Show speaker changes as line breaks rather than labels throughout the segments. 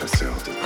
chasseur de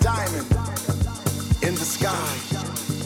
diamond in the sky.